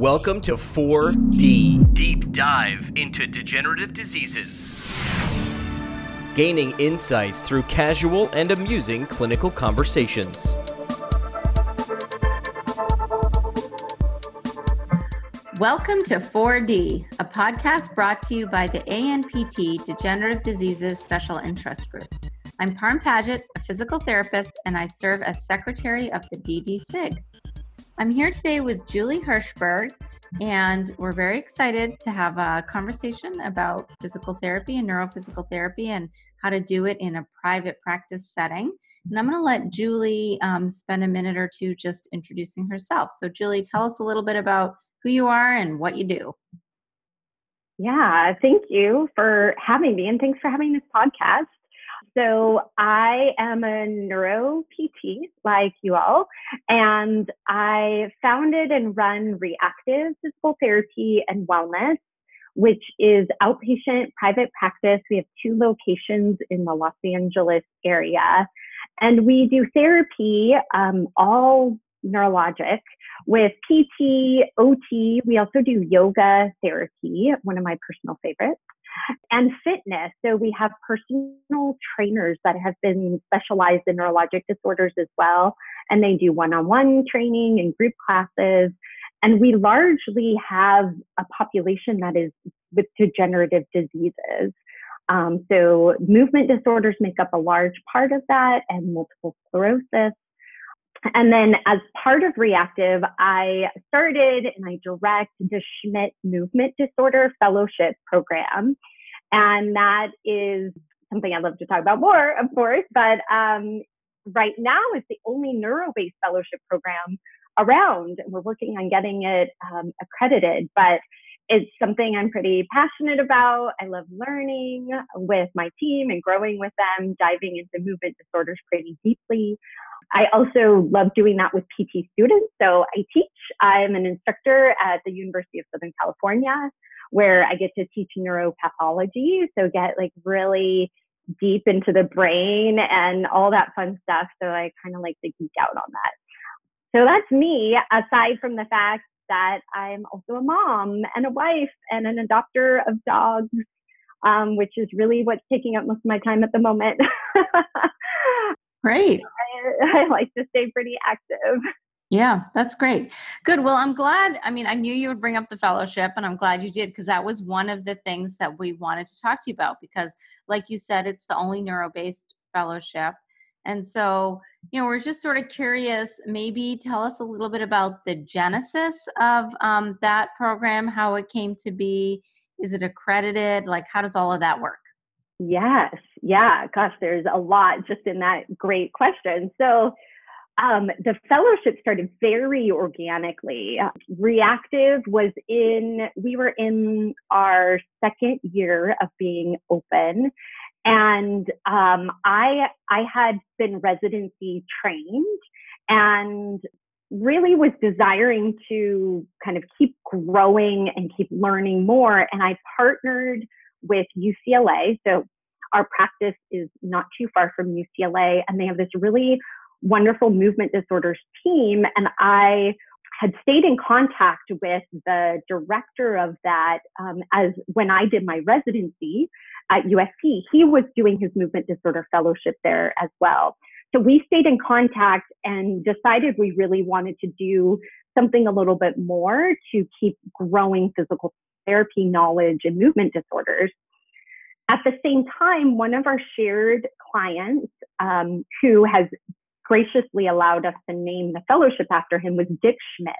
Welcome to 4D Deep Dive into Degenerative Diseases. Gaining insights through casual and amusing clinical conversations. Welcome to 4D, a podcast brought to you by the ANPT Degenerative Diseases Special Interest Group. I'm Parm Paget, a physical therapist, and I serve as secretary of the DDSIG. I'm here today with Julie Hershberg, and we're very excited to have a conversation about physical therapy and neurophysical therapy and how to do it in a private practice setting. And I'm going to let Julie um, spend a minute or two just introducing herself. So, Julie, tell us a little bit about who you are and what you do. Yeah, thank you for having me, and thanks for having this podcast. So I am a neuro PT like you all, and I founded and run Reactive Physical Therapy and Wellness, which is outpatient private practice. We have two locations in the Los Angeles area, and we do therapy, um, all neurologic with PT, OT. We also do yoga therapy, one of my personal favorites and fitness. So we have personal trainers that have been specialized in neurologic disorders as well. And they do one on one training and group classes. And we largely have a population that is with degenerative diseases. Um, so movement disorders make up a large part of that and multiple sclerosis. And then as part of Reactive, I started and I direct the Schmidt Movement Disorder Fellowship Program. And that is something I'd love to talk about more, of course, but um, right now it's the only neuro-based fellowship program around. And we're working on getting it um, accredited, but it's something I'm pretty passionate about. I love learning with my team and growing with them, diving into movement disorders pretty deeply. I also love doing that with PT students. So I teach. I'm an instructor at the University of Southern California, where I get to teach neuropathology. So get like really deep into the brain and all that fun stuff. So I kind of like to geek out on that. So that's me, aside from the fact that I'm also a mom and a wife and an adopter of dogs, um, which is really what's taking up most of my time at the moment. Great. I, I like to stay pretty active. Yeah, that's great. Good. Well, I'm glad. I mean, I knew you would bring up the fellowship, and I'm glad you did because that was one of the things that we wanted to talk to you about. Because, like you said, it's the only neuro based fellowship. And so, you know, we're just sort of curious. Maybe tell us a little bit about the genesis of um, that program, how it came to be. Is it accredited? Like, how does all of that work? Yes. Yeah. Gosh, there's a lot just in that great question. So, um, the fellowship started very organically. Reactive was in, we were in our second year of being open. And um, I, I had been residency trained and really was desiring to kind of keep growing and keep learning more. And I partnered with UCLA. So our practice is not too far from UCLA, and they have this really wonderful movement disorders team. And I had stayed in contact with the director of that um, as when I did my residency at USC. He was doing his movement disorder fellowship there as well. So we stayed in contact and decided we really wanted to do something a little bit more to keep growing physical therapy knowledge and movement disorders. At the same time, one of our shared clients um, who has graciously allowed us to name the fellowship after him was Dick Schmidt,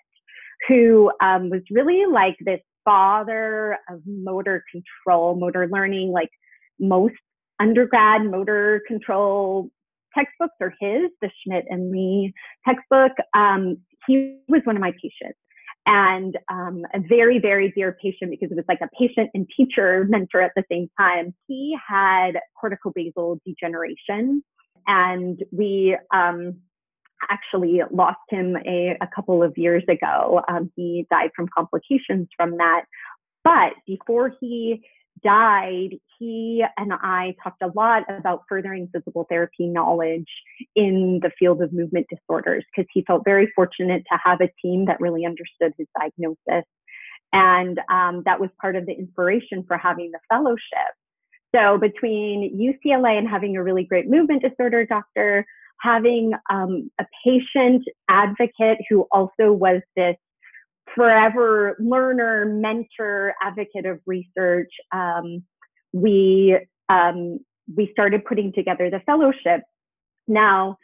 who um, was really like this father of motor control, motor learning, like most undergrad motor control textbooks are his, the Schmidt and Lee textbook. Um, he was one of my patients and um, a very, very dear patient because it was like a patient and teacher mentor at the same time. He had corticobasal degeneration, and we um, actually lost him a, a, couple of years ago. Um, he died from complications from that. But before he died, he and I talked a lot about furthering physical therapy knowledge in the field of movement disorders because he felt very fortunate to have a team that really understood his diagnosis. And um, that was part of the inspiration for having the fellowship. So between UCLA and having a really great movement disorder doctor, having um, a patient advocate who also was this forever learner, mentor, advocate of research, um, we um, we started putting together the fellowship. Now,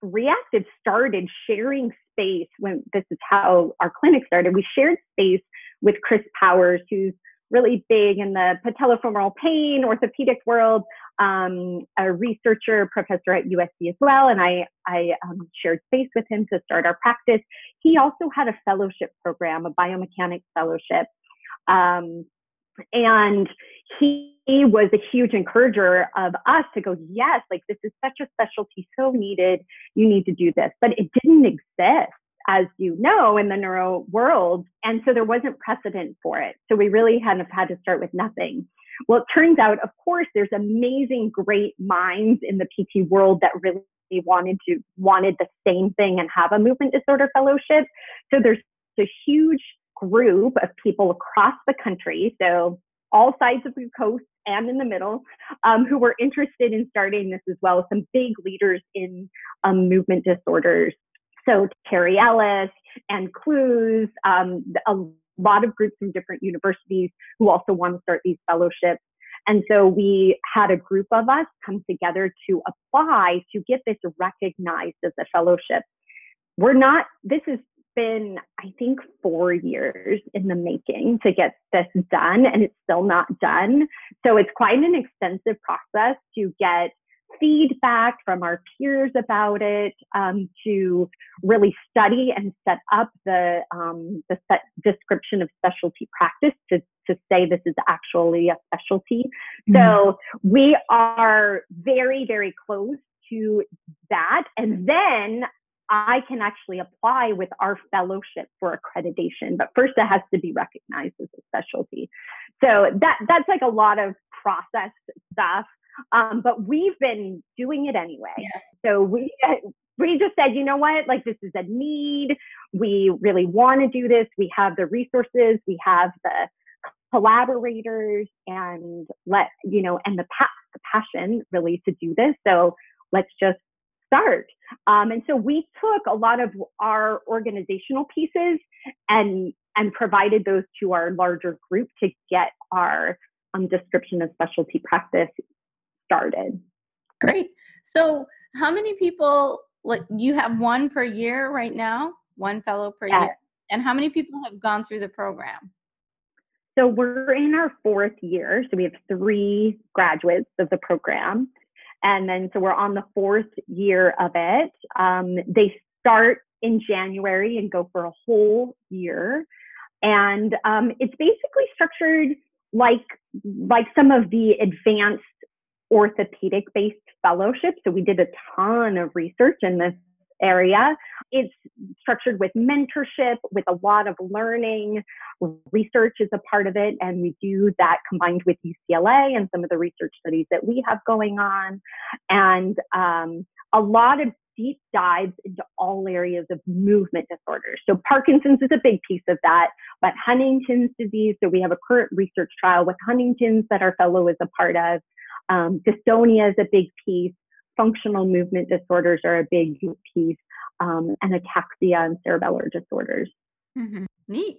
Reactive started sharing space when this is how our clinic started. We shared space with Chris Powers, who's really big in the patellofemoral pain orthopedic world, um, a researcher, professor at USC as well. And I, I um, shared space with him to start our practice. He also had a fellowship program, a biomechanics fellowship. Um, and he was a huge encourager of us to go, yes, like this is such a specialty, so needed. You need to do this. But it didn't exist as you know, in the neuro world. And so there wasn't precedent for it. So we really had had to start with nothing. Well, it turns out, of course, there's amazing, great minds in the PT world that really wanted to wanted the same thing and have a movement disorder fellowship. So there's a huge group of people across the country. So all sides of the coast and in the middle um, who were interested in starting this as well. Some big leaders in um, movement disorders so Terry Ellis and Clues, um, a lot of groups from different universities who also want to start these fellowships. And so we had a group of us come together to apply to get this recognized as a fellowship. We're not, this has been, I think, four years in the making to get this done, and it's still not done. So it's quite an extensive process to get feedback from our peers about it, um, to really study and set up the, um, the set description of specialty practice to, to say this is actually a specialty. Mm-hmm. So we are very, very close to that. And then I can actually apply with our fellowship for accreditation, but first it has to be recognized as a specialty. So that that's like a lot of process stuff um, but we've been doing it anyway. Yeah. So we we just said, you know what, like this is a need. We really want to do this. We have the resources. We have the collaborators, and let you know, and the pa- the passion really to do this. So let's just start. Um, and so we took a lot of our organizational pieces and and provided those to our larger group to get our um, description of specialty practice started. Great. So, how many people, like, you have one per year right now, one fellow per yes. year? And how many people have gone through the program? So, we're in our fourth year. So, we have three graduates of the program. And then, so we're on the fourth year of it. Um, they start in January and go for a whole year. And um, it's basically structured like like some of the advanced orthopedic based fellowship. So we did a ton of research in this area. It's structured with mentorship, with a lot of learning. Research is a part of it, and we do that combined with UCLA and some of the research studies that we have going on, and um, a lot of deep dives into all areas of movement disorders. So Parkinson's is a big piece of that, but Huntington's disease. So we have a current research trial with Huntington's that our fellow is a part of. Um, dystonia is a big piece. Functional movement disorders are a big piece, um, and ataxia and cerebellar disorders. Mm-hmm. Neat.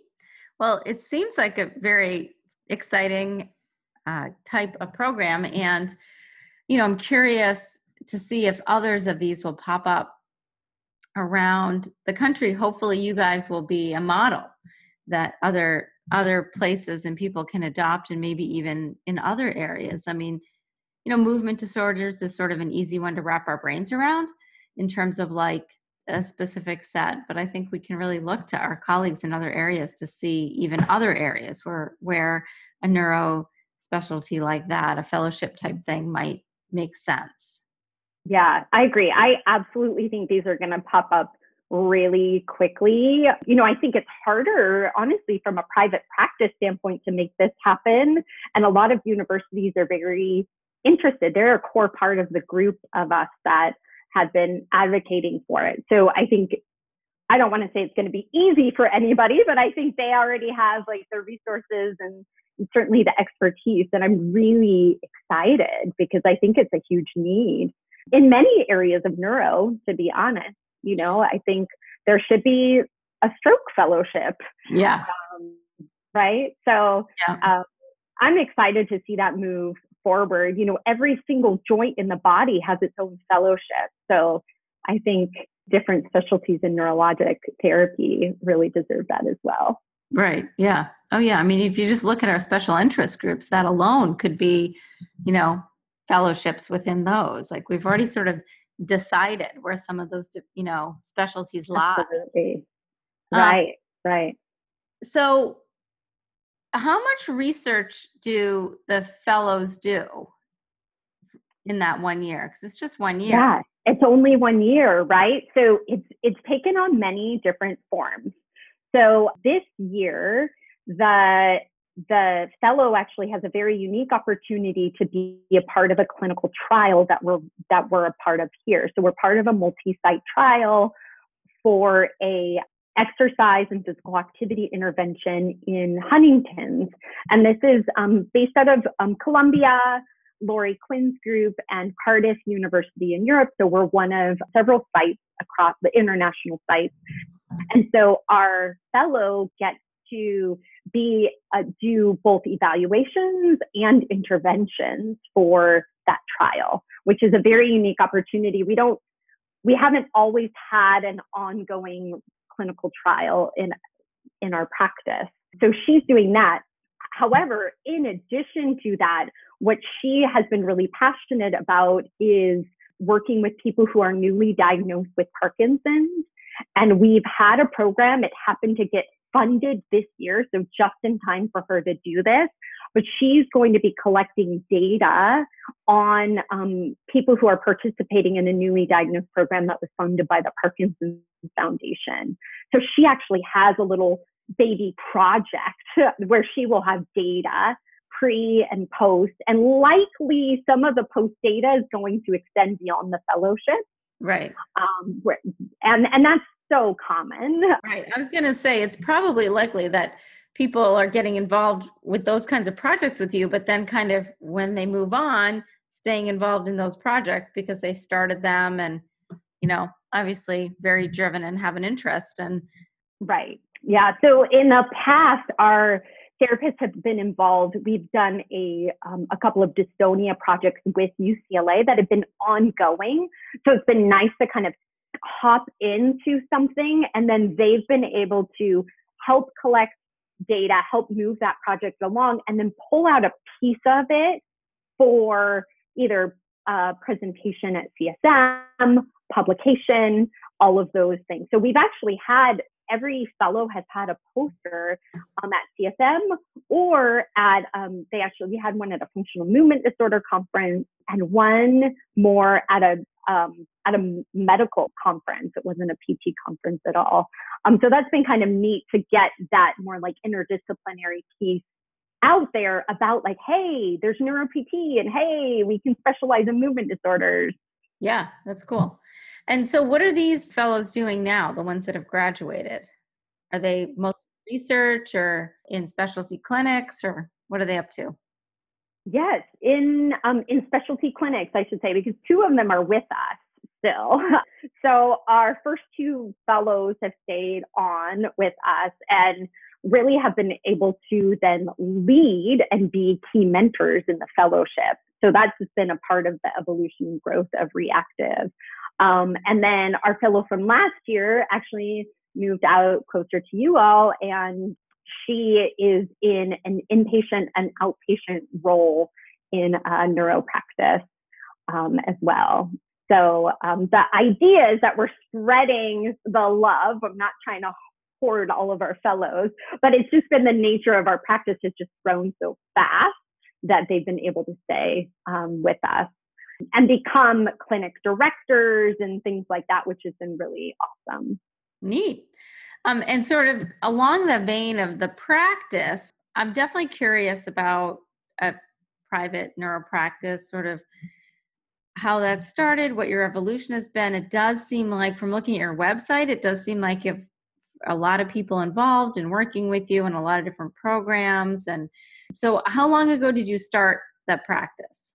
Well, it seems like a very exciting uh, type of program, and you know, I'm curious to see if others of these will pop up around the country. Hopefully, you guys will be a model that other other places and people can adopt, and maybe even in other areas. I mean, you know, movement disorders is sort of an easy one to wrap our brains around in terms of like a specific set, but I think we can really look to our colleagues in other areas to see even other areas where where a neuro specialty like that, a fellowship type thing might make sense. Yeah, I agree. I absolutely think these are going to pop up really quickly. You know, I think it's harder, honestly, from a private practice standpoint to make this happen. And a lot of universities are very interested. They're a core part of the group of us that have been advocating for it. So I think I don't want to say it's going to be easy for anybody, but I think they already have like the resources and certainly the expertise. And I'm really excited because I think it's a huge need in many areas of neuro, to be honest. You know, I think there should be a stroke fellowship. Yeah. Um, right. So yeah. Um, I'm excited to see that move forward. You know, every single joint in the body has its own fellowship. So I think different specialties in neurologic therapy really deserve that as well. Right. Yeah. Oh, yeah. I mean, if you just look at our special interest groups, that alone could be, you know, fellowships within those. Like we've already sort of decided where some of those, you know, specialties lie. Absolutely. Right. Um, right. So, how much research do the fellows do in that one year? Because it's just one year. Yeah, it's only one year, right? So it's it's taken on many different forms. So this year, the the fellow actually has a very unique opportunity to be a part of a clinical trial that we're that we're a part of here. So we're part of a multi-site trial for a exercise and physical activity intervention in Huntington's, and this is um, based out of um, Columbia, Lori Quinn's group, and Cardiff University in Europe. So we're one of several sites across the international sites, and so our fellow gets to be uh, do both evaluations and interventions for that trial, which is a very unique opportunity. We don't, we haven't always had an ongoing clinical trial in in our practice. So she's doing that. However, in addition to that, what she has been really passionate about is working with people who are newly diagnosed with Parkinson's. And we've had a program, it happened to get funded this year, so just in time for her to do this. But she's going to be collecting data on um, people who are participating in a newly diagnosed program that was funded by the Parkinson's Foundation. So she actually has a little baby project where she will have data pre and post, and likely some of the post data is going to extend beyond the fellowship. Right. Um, and and that's so common. Right. I was going to say it's probably likely that people are getting involved with those kinds of projects with you, but then kind of when they move on, staying involved in those projects because they started them and, you know, obviously very driven and have an interest. And right. Yeah. So in the past, our therapists have been involved. We've done a um, a couple of dystonia projects with UCLA that have been ongoing. So it's been nice to kind of hop into something and then they've been able to help collect data, help move that project along, and then pull out a piece of it for either uh, presentation at CSM, publication, all of those things. So we've actually had every fellow has had a poster um, at CSM or at, um, they actually, we had one at a functional movement disorder conference and one more at a, um, at a medical conference. It wasn't a PT conference at all. Um, so that's been kind of neat to get that more like interdisciplinary piece out there about like, hey, there's neuro PT and hey, we can specialize in movement disorders. Yeah, that's cool. And so, what are these fellows doing now, the ones that have graduated? Are they mostly research or in specialty clinics, or what are they up to? Yes, in um, in specialty clinics, I should say, because two of them are with us still. so our first two fellows have stayed on with us and really have been able to then lead and be key mentors in the fellowship. So that's been a part of the evolution and growth of Reactive. Um, and then our fellow from last year actually moved out closer to you all, and she is in an inpatient and outpatient role in a neuro practice um, as well. So um, the idea is that we're spreading the love. I'm not trying to hoard all of our fellows, but it's just been the nature of our practice has just grown so fast that they've been able to stay um, with us and become clinic directors and things like that, which has been really awesome. Neat. Um, and sort of along the vein of the practice, I'm definitely curious about a private neuro practice, sort of how that started, what your evolution has been. It does seem like, from looking at your website, it does seem like you have a lot of people involved in working with you in a lot of different programs. And so, how long ago did you start that practice?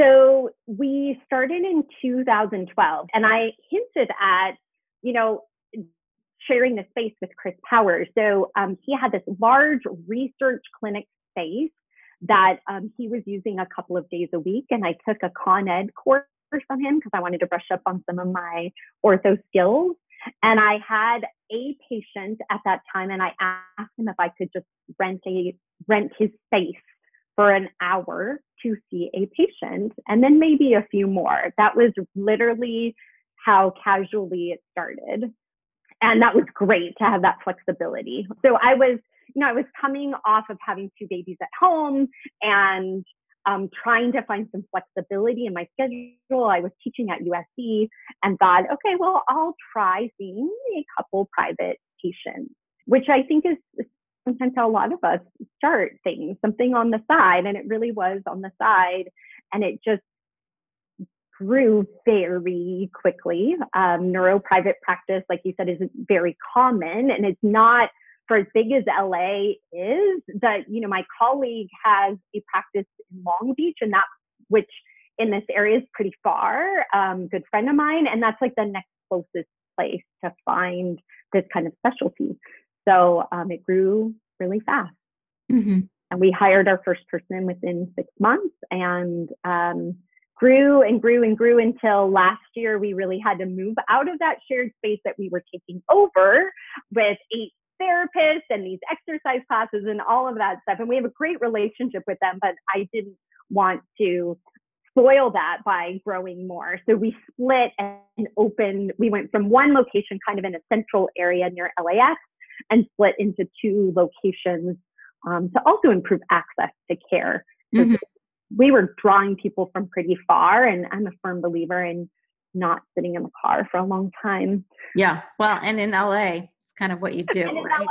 So, we started in 2012, and I hinted at, you know, sharing the space with Chris Powers. So, um, he had this large research clinic space that um, he was using a couple of days a week. And I took a Con Ed course from him because I wanted to brush up on some of my ortho skills. And I had a patient at that time, and I asked him if I could just rent a rent his space for an hour to see a patient, and then maybe a few more. That was literally how casually it started, and that was great to have that flexibility. So I was you know, I was coming off of having two babies at home and um, trying to find some flexibility in my schedule. I was teaching at USC and thought, okay, well, I'll try seeing a couple private patients, which I think is sometimes how a lot of us start things, something on the side. And it really was on the side. And it just grew very quickly. Um, neuro private practice, like you said, is very common and it's not for as big as LA is, that you know my colleague has a practice in Long Beach, and that which in this area is pretty far. Um, good friend of mine, and that's like the next closest place to find this kind of specialty. So um, it grew really fast. Mm-hmm. And we hired our first person within six months and um, grew and grew and grew until last year we really had to move out of that shared space that we were taking over with eight therapists and these exercise classes and all of that stuff. And we have a great relationship with them, but I didn't want to spoil that by growing more. So we split and opened, we went from one location kind of in a central area near LAX and split into two locations um, to also improve access to care. Mm-hmm. We were drawing people from pretty far, and I'm a firm believer in not sitting in the car for a long time. Yeah. Well, and in LA, it's kind of what you do, right?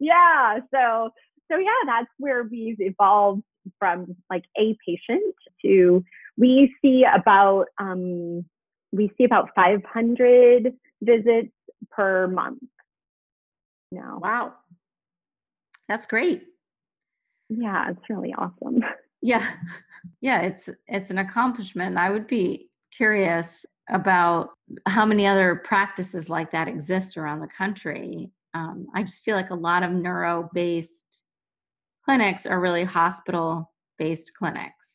Yeah. So so yeah, that's where we've evolved from like a patient to we see about um, we see about 500 visits per month now. Wow, that's great. Yeah, it's really awesome. Yeah, yeah, it's it's an accomplishment. I would be curious about how many other practices like that exist around the country. Um, I just feel like a lot of neuro based clinics are really hospital based clinics.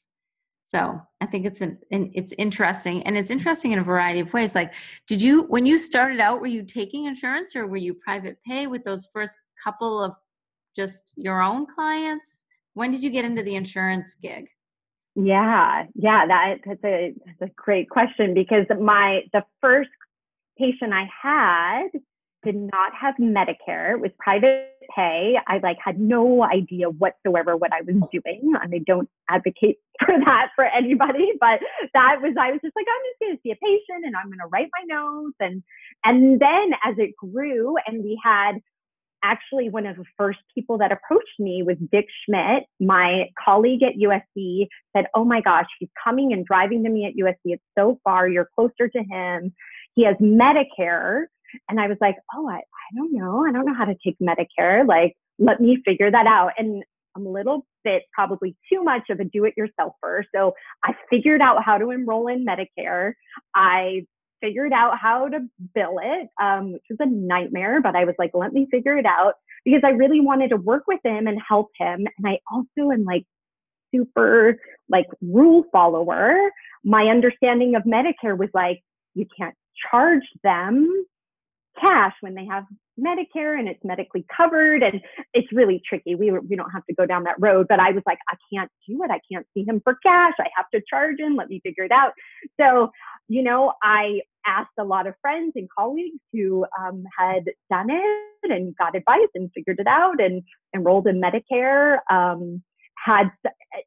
So I think it's an, an, it's interesting, and it's interesting in a variety of ways. Like, did you when you started out, were you taking insurance or were you private pay with those first couple of just your own clients? When did you get into the insurance gig? Yeah, yeah, that, that's a that's a great question because my the first patient I had did not have Medicare. It was private pay. I like had no idea whatsoever what I was doing. And I don't advocate for that for anybody, but that was I was just like, I'm just gonna see a patient and I'm gonna write my notes and and then as it grew and we had actually one of the first people that approached me was Dick Schmidt, my colleague at USC, said, Oh my gosh, he's coming and driving to me at USC. It's so far. You're closer to him. He has Medicare. And I was like, Oh, I, I don't know. I don't know how to take Medicare. Like, let me figure that out. And I'm a little bit probably too much of a do it yourselfer. So I figured out how to enroll in Medicare. I figured out how to bill it, um, which was a nightmare, but I was like, let me figure it out because I really wanted to work with him and help him. And I also am like super like rule follower. My understanding of Medicare was like, you can't charge them cash when they have Medicare and it's medically covered and it's really tricky. We we don't have to go down that road, but I was like, I can't do it. I can't see him for cash. I have to charge him. Let me figure it out. So, you know, I asked a lot of friends and colleagues who um, had done it and got advice and figured it out and enrolled in Medicare. Um, had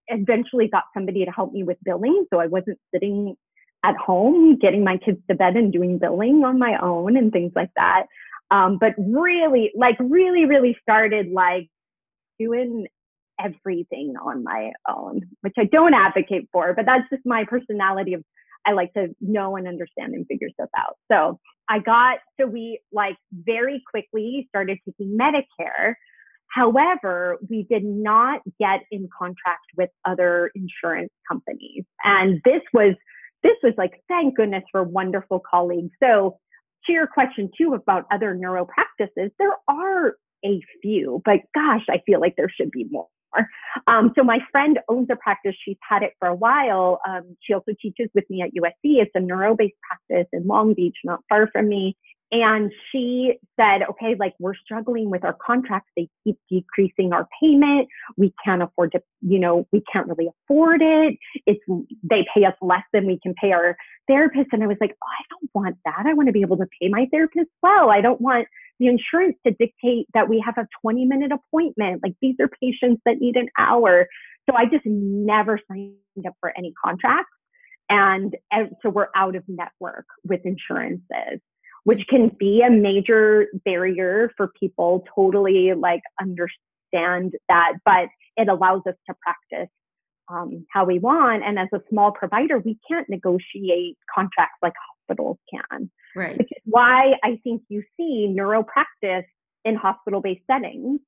eventually got somebody to help me with billing, so I wasn't sitting at home, getting my kids to bed and doing billing on my own and things like that. Um, but really, like, really, really started like doing everything on my own, which I don't advocate for, but that's just my personality of I like to know and understand and figure stuff out. So I got, so we like very quickly started taking Medicare. However, we did not get in contract with other insurance companies. And this was, this was like, thank goodness for wonderful colleagues. So to your question too about other neuro practices, there are a few, but gosh, I feel like there should be more. Um, so my friend owns a practice. She's had it for a while. Um, she also teaches with me at USC. It's a neuro-based practice in Long Beach, not far from me. And she said, okay, like we're struggling with our contracts. They keep decreasing our payment. We can't afford to, you know, we can't really afford it. It's, they pay us less than we can pay our therapist. And I was like, oh, I don't want that. I want to be able to pay my therapist well. I don't want the insurance to dictate that we have a 20 minute appointment. Like these are patients that need an hour. So I just never signed up for any contracts. And, and so we're out of network with insurances, which can be a major barrier for people totally like understand that, but it allows us to practice um, how we want. And as a small provider, we can't negotiate contracts like hospitals can. Right. Which is why I think you see neuropractice in hospital based settings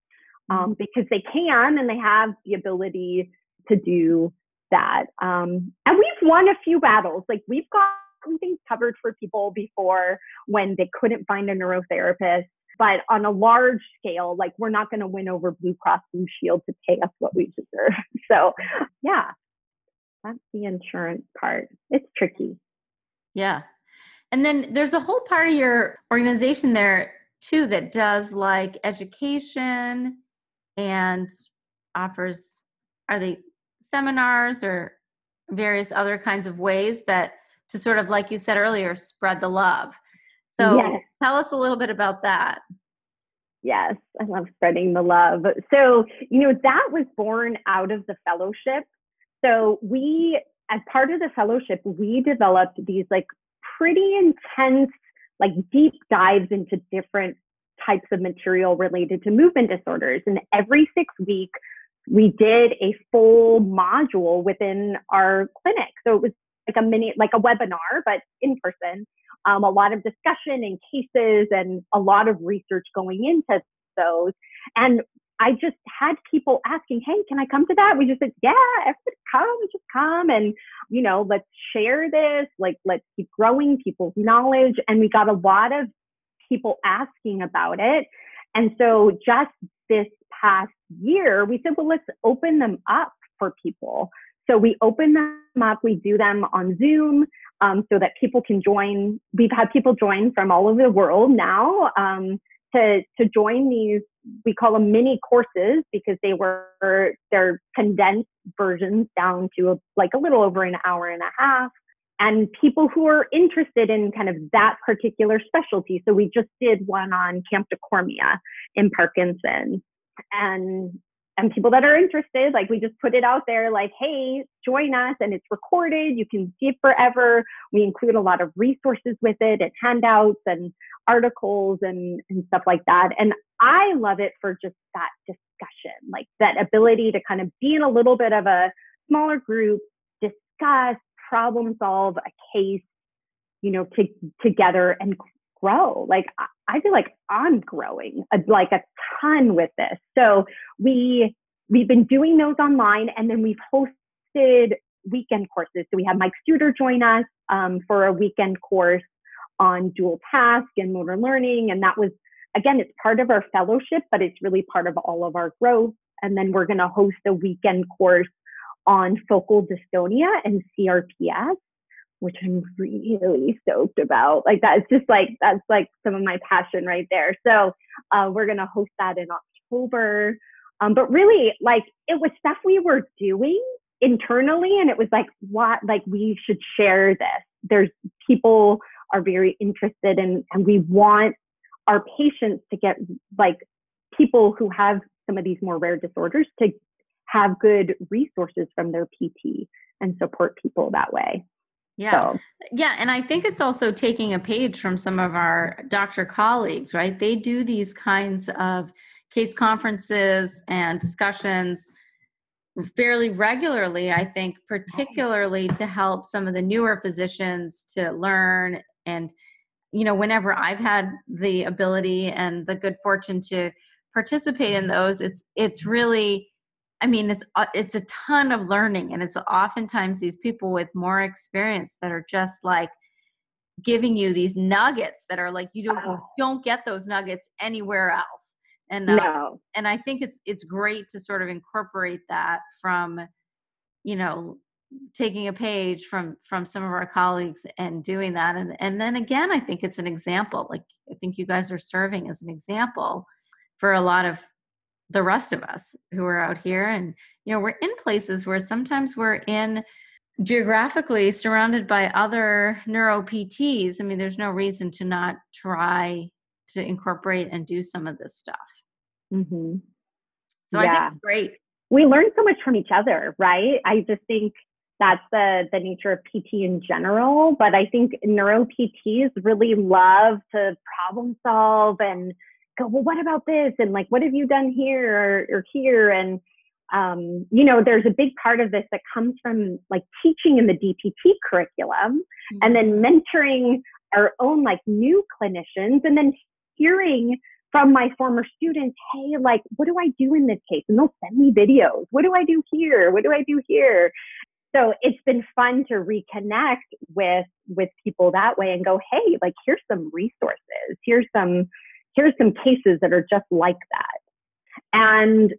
um, mm-hmm. because they can and they have the ability to do that. Um, and we've won a few battles. Like we've got things covered for people before when they couldn't find a neurotherapist. But on a large scale, like we're not going to win over Blue Cross Blue Shield to pay us what we deserve. So, yeah, that's the insurance part. It's tricky. Yeah. And then there's a whole part of your organization there too that does like education and offers are they seminars or various other kinds of ways that to sort of like you said earlier spread the love. So yes. tell us a little bit about that. Yes, I love spreading the love. So, you know, that was born out of the fellowship. So, we, as part of the fellowship, we developed these like pretty intense, like deep dives into different types of material related to movement disorders. And every six weeks, we did a full module within our clinic. So it was like a mini, like a webinar, but in person. Um, a lot of discussion and cases and a lot of research going into those. And I just had people asking, "Hey, can I come to that?" We just said, "Yeah, everybody come, just come, and you know, let's share this. Like, let's keep growing people's knowledge." And we got a lot of people asking about it, and so just this past year, we said, "Well, let's open them up for people." So we open them up. We do them on Zoom um, so that people can join. We've had people join from all over the world now um, to to join these we call them mini courses because they were they're condensed versions down to a, like a little over an hour and a half and people who are interested in kind of that particular specialty so we just did one on Camp camptocormia in parkinson's and and people that are interested like we just put it out there like hey join us and it's recorded. You can see it forever. We include a lot of resources with it and handouts and articles and, and stuff like that. And I love it for just that discussion, like that ability to kind of be in a little bit of a smaller group, discuss, problem solve a case, you know, to, together and grow. Like I feel like I'm growing uh, like a ton with this. So we we've been doing those online, and then we've hosted weekend courses. So we had Mike Studer join us um, for a weekend course on dual task and motor learning, and that was again, it's part of our fellowship, but it's really part of all of our growth. And then we're going to host a weekend course on focal dystonia and CRPS, which I'm really stoked about. Like that's just like that's like some of my passion right there. So uh, we're to host that in October. Um, but really, like it was stuff we were doing internally, and it was like what like we should share this. There's people are very interested in, and we want our patients to get like people who have some of these more rare disorders to have good resources from their PT and support people that way. Yeah. So. Yeah. And I think it's also taking a page from some of our doctor colleagues, right? They do these kinds of case conferences and discussions fairly regularly, I think, particularly to help some of the newer physicians to learn. And, you know, whenever I've had the ability and the good fortune to participate in those, it's it's really I mean, it's uh, it's a ton of learning, and it's oftentimes these people with more experience that are just like giving you these nuggets that are like you don't you don't get those nuggets anywhere else. And uh, no. and I think it's it's great to sort of incorporate that from, you know, taking a page from from some of our colleagues and doing that and and then again i think it's an example like i think you guys are serving as an example for a lot of the rest of us who are out here. And you know we're in places where sometimes we're in geographically surrounded by other neuro pts i mean there's no reason to not try to incorporate and do some of this stuff. Mm-hmm. so yeah. i think it's great. We learn so much from each other right? I just think that's the the nature of pt in general. But i think neuro pts really love to problem solve and go, well, what about this? And like, what have you done here or, or here? And, um, you know, there's a big part of this that comes from like teaching in the DPT curriculum mm-hmm. and then mentoring our own like new clinicians and then hearing from my former students, hey, like, what do I do in this case? And they'll send me videos. What do I do here? What do I do here? So it's been fun to reconnect with with people that way and go, hey, like here's some resources. Here's some here's some cases that are just like that. And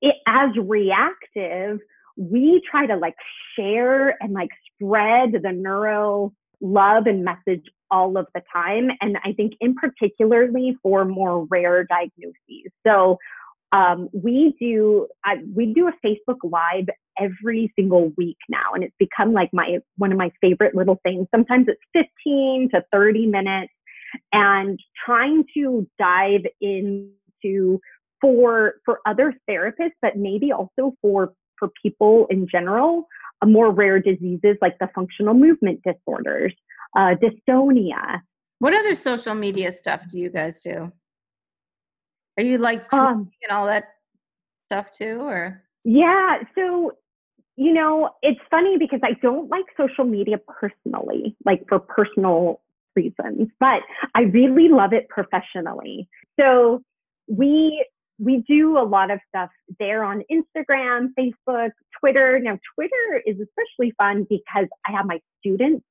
it, as reactive, we try to like share and like spread the neuro love and message all of the time. And I think in particularly for more rare diagnoses. So um, we do I, we do a Facebook Live every single week now, and it's become like my one of my favorite little things. Sometimes it's 15 to 30 minutes, and trying to dive into for for other therapists, but maybe also for for people in general, uh, more rare diseases like the functional movement disorders, uh, dystonia. What other social media stuff do you guys do? Are you like um, and all that stuff too, or? Yeah, so you know, it's funny because I don't like social media personally, like for personal reasons, but I really love it professionally. So we we do a lot of stuff there on Instagram, Facebook, Twitter. Now, Twitter is especially fun because I have my students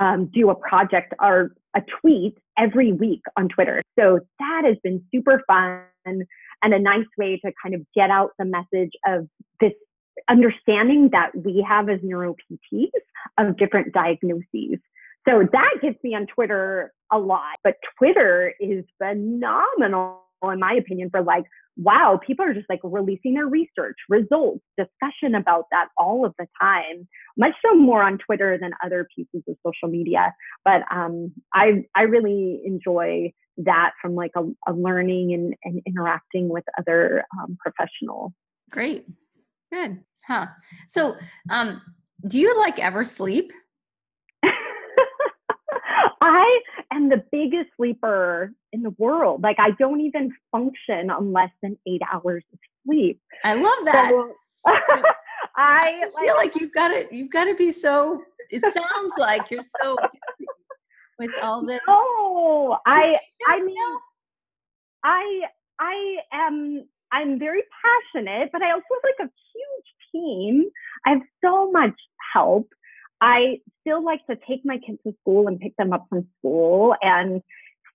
um, do a project or a tweet every week on Twitter. So that has been super fun and a nice way to kind of get out the message of this understanding that we have as neuro PTs of different diagnoses. So that gets me on Twitter a lot. But Twitter is phenomenal, in my opinion, for like, wow, people are just like releasing their research, results, discussion about that all of the time. Much so more on Twitter than other pieces of social media. But um, I I really enjoy that from like a, a learning and, and, interacting with other um, professionals. Great, good, huh? So, um, do you like ever sleep? I am the biggest sleeper in the world. Like I don't even function on less than eight hours of sleep. I love that. So, I, I feel like you've got to you've got to be so. It sounds like you're so with all this. Oh, I I mean, I I am I'm very passionate, but I also have like a huge team. I have so much help. I still like to take my kids to school and pick them up from school. And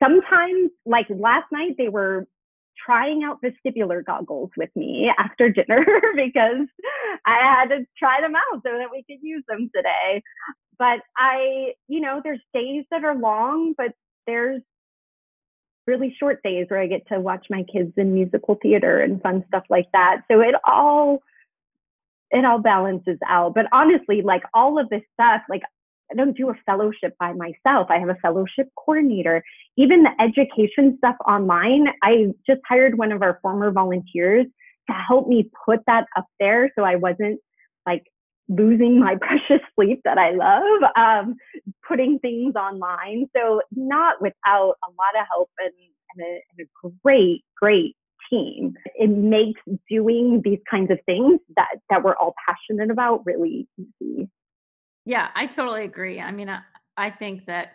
sometimes, like last night, they were trying out vestibular goggles with me after dinner because I had to try them out so that we could use them today. But I, you know, there's days that are long, but there's really short days where I get to watch my kids in musical theater and fun stuff like that. So it all it all balances out. But honestly, like all of this stuff, like I don't do a fellowship by myself. I have a fellowship coordinator. Even the education stuff online, I just hired one of our former volunteers to help me put that up there so I wasn't like losing my precious sleep that I love, um, putting things online. So not without a lot of help and, and, a, and a great, great team. It makes doing these kinds of things that, that we're all passionate about really easy. Yeah, I totally agree. I mean, I, I think that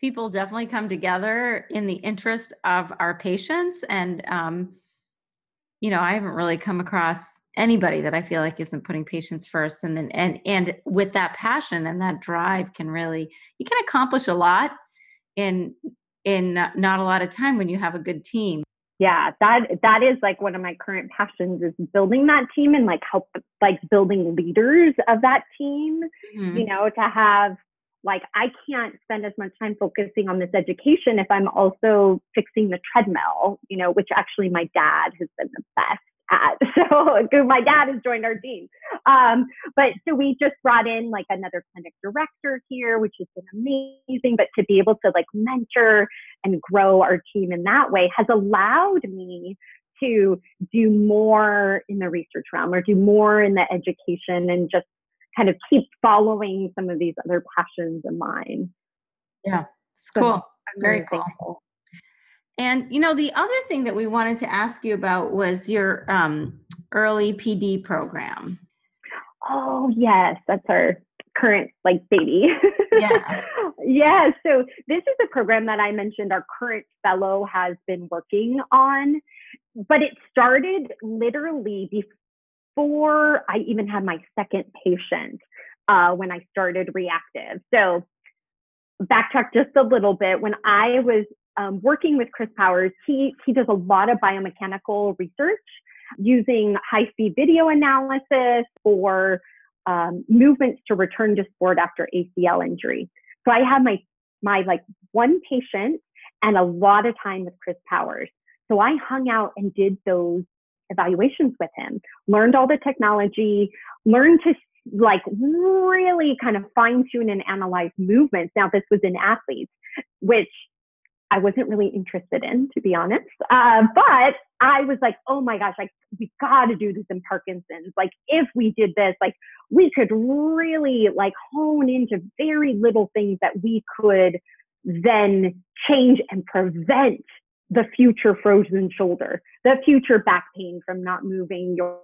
people definitely come together in the interest of our patients and um, you know i haven't really come across anybody that i feel like isn't putting patients first and then and and with that passion and that drive can really you can accomplish a lot in in not a lot of time when you have a good team yeah that that is like one of my current passions is building that team and like help like building leaders of that team mm-hmm. you know to have like I can't spend as much time focusing on this education if I'm also fixing the treadmill, you know, which actually my dad has been the best at. So my dad has joined our team. Um, but so we just brought in like another clinic director here, which has been amazing. But to be able to like mentor and grow our team in that way has allowed me to do more in the research realm or do more in the education and just kind of keep following some of these other passions of mine. Yeah, it's cool. I'm Very cool. Thankful. And you know, the other thing that we wanted to ask you about was your um, early PD program. Oh yes, that's our current like baby. Yeah. yeah. So this is a program that I mentioned our current fellow has been working on, but it started literally before I even had my second patient uh, when I started reactive. So, backtrack just a little bit. When I was um, working with Chris Powers, he, he does a lot of biomechanical research using high speed video analysis for um, movements to return to sport after ACL injury. So I had my my like one patient and a lot of time with Chris Powers. So I hung out and did those evaluations with him, learned all the technology, learned to like really kind of fine tune and analyze movements. Now, this was in athletes, which I wasn't really interested in, to be honest. Uh, but I was like, oh my gosh, like we got to do this in Parkinson's. Like if we did this, like we could really like hone into very little things that we could then change and prevent the future frozen shoulder, the future back pain from not moving your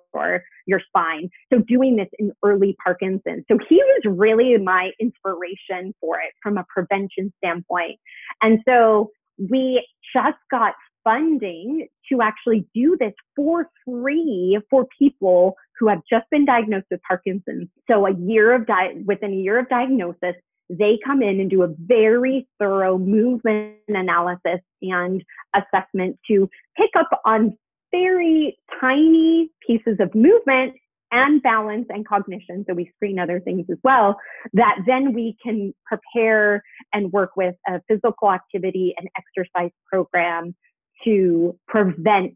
your spine. So doing this in early Parkinson's. So he was really my inspiration for it from a prevention standpoint. And so we just got funding to actually do this for free for people who have just been diagnosed with Parkinson's. So a year of di- within a year of diagnosis, they come in and do a very thorough movement analysis and assessment to pick up on very tiny pieces of movement and balance and cognition. So we screen other things as well that then we can prepare and work with a physical activity and exercise program to prevent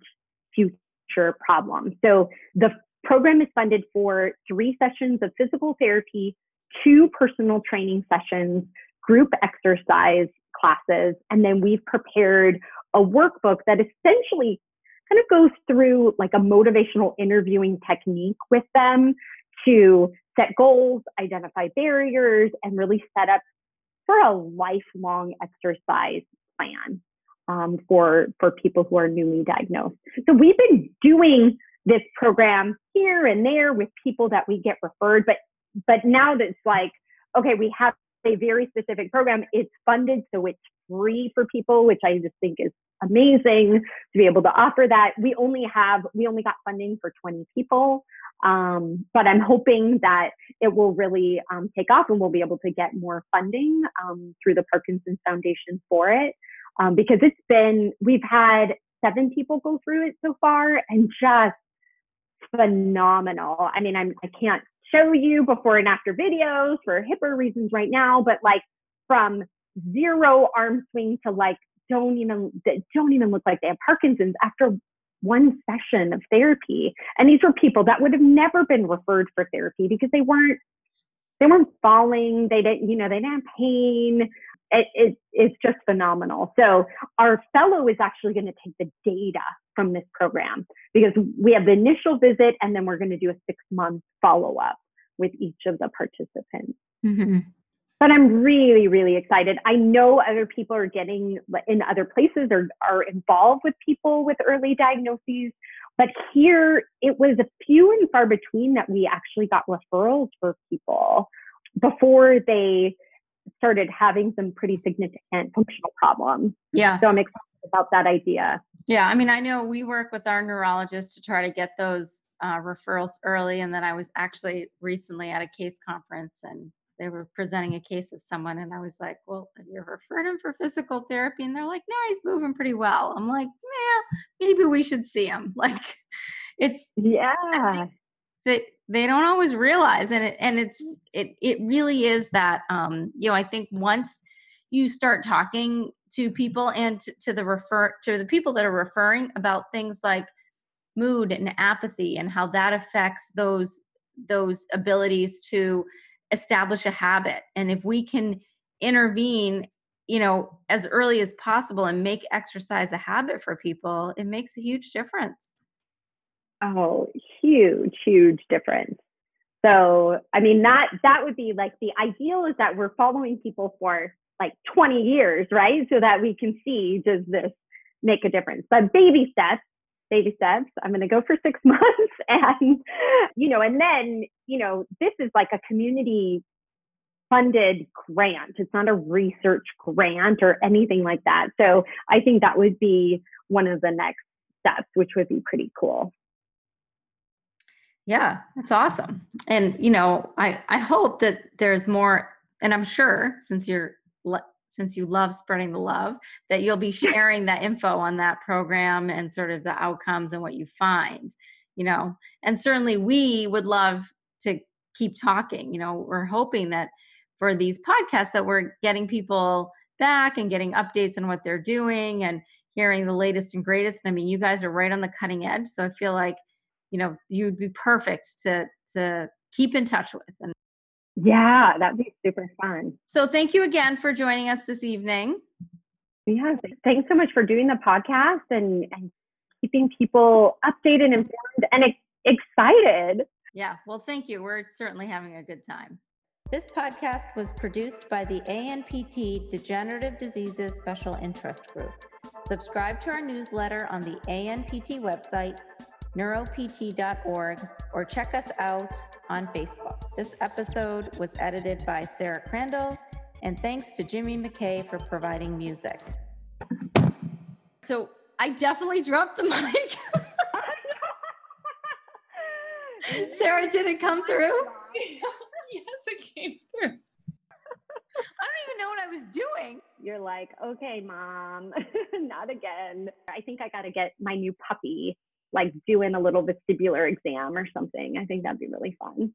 future problems. So the program is funded for three sessions of physical therapy two personal training sessions, group exercise classes, and then we've prepared a workbook that essentially kind of goes through like a motivational interviewing technique with them to set goals, identify barriers, and really set up for a lifelong exercise plan um, for for people who are newly diagnosed. So we've been doing this program here and there with people that we get referred, but but now that's like, okay, we have a very specific program. It's funded, so it's free for people, which I just think is amazing to be able to offer that. We only have, we only got funding for 20 people. Um, but I'm hoping that it will really um, take off and we'll be able to get more funding um, through the Parkinson's Foundation for it. Um, because it's been, we've had seven people go through it so far and just phenomenal. I mean, I'm, I can't show you before and after videos for HIPAA reasons right now, but like from zero arm swing to like don't even don't even look like they have Parkinson's after one session of therapy. And these were people that would have never been referred for therapy because they weren't they weren't falling, they didn't, you know, they didn't have pain. It, it, it's just phenomenal. So our fellow is actually going to take the data from this program because we have the initial visit and then we're going to do a six month follow up with each of the participants. Mm-hmm. But I'm really, really excited. I know other people are getting in other places or are involved with people with early diagnoses. But here it was a few and far between that we actually got referrals for people before they started having some pretty significant functional problems. Yeah. So I'm excited about that idea. Yeah. I mean, I know we work with our neurologists to try to get those uh, referrals early. And then I was actually recently at a case conference and they were presenting a case of someone and I was like, well, have you referred him for physical therapy? And they're like, no, he's moving pretty well. I'm like, yeah, maybe we should see him. Like it's yeah. That they don't always realize and it and it's it it really is that um you know, I think once you start talking to people and to, to the refer to the people that are referring about things like mood and apathy and how that affects those those abilities to establish a habit. And if we can intervene you know as early as possible and make exercise a habit for people it makes a huge difference. Oh huge huge difference. So i mean that that would be like the ideal is that we're following people for like 20 years right so that we can see does this make a difference but baby steps baby steps. I'm going to go for six months. And, you know, and then, you know, this is like a community funded grant. It's not a research grant or anything like that. So I think that would be one of the next steps, which would be pretty cool. Yeah, that's awesome. And, you know, I, I hope that there's more, and I'm sure since you're since you love spreading the love, that you'll be sharing that info on that program and sort of the outcomes and what you find, you know. And certainly we would love to keep talking. You know, we're hoping that for these podcasts that we're getting people back and getting updates on what they're doing and hearing the latest and greatest. I mean, you guys are right on the cutting edge. So I feel like, you know, you'd be perfect to to keep in touch with and yeah, that'd be super fun. So thank you again for joining us this evening. Yeah, thanks so much for doing the podcast and, and keeping people updated, and informed, and ex- excited. Yeah, well, thank you. We're certainly having a good time. This podcast was produced by the ANPT Degenerative Diseases Special Interest Group. Subscribe to our newsletter on the ANPT website neuropt.org, or check us out on Facebook. This episode was edited by Sarah Crandall, and thanks to Jimmy McKay for providing music. So I definitely dropped the mic. Sarah, did it come through? yes, it came through. I don't even know what I was doing. You're like, okay, mom, not again. I think I got to get my new puppy like doing a little vestibular exam or something. I think that'd be really fun.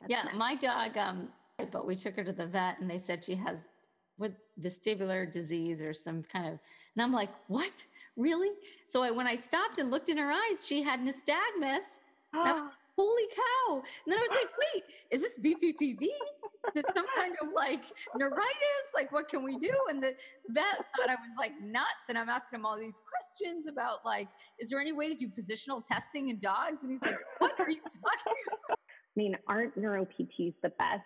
That's yeah, nice. my dog, um, but we took her to the vet and they said she has what vestibular disease or some kind of, and I'm like, what? Really? So I, when I stopped and looked in her eyes, she had nystagmus. I was holy cow. And then I was like, wait, is this BPPV? Is it some kind of like neuritis? Like, what can we do? And the vet thought I was like nuts. And I'm asking him all these questions about like, is there any way to do positional testing in dogs? And he's like, what are you talking about? I mean, aren't neuro PTs the best?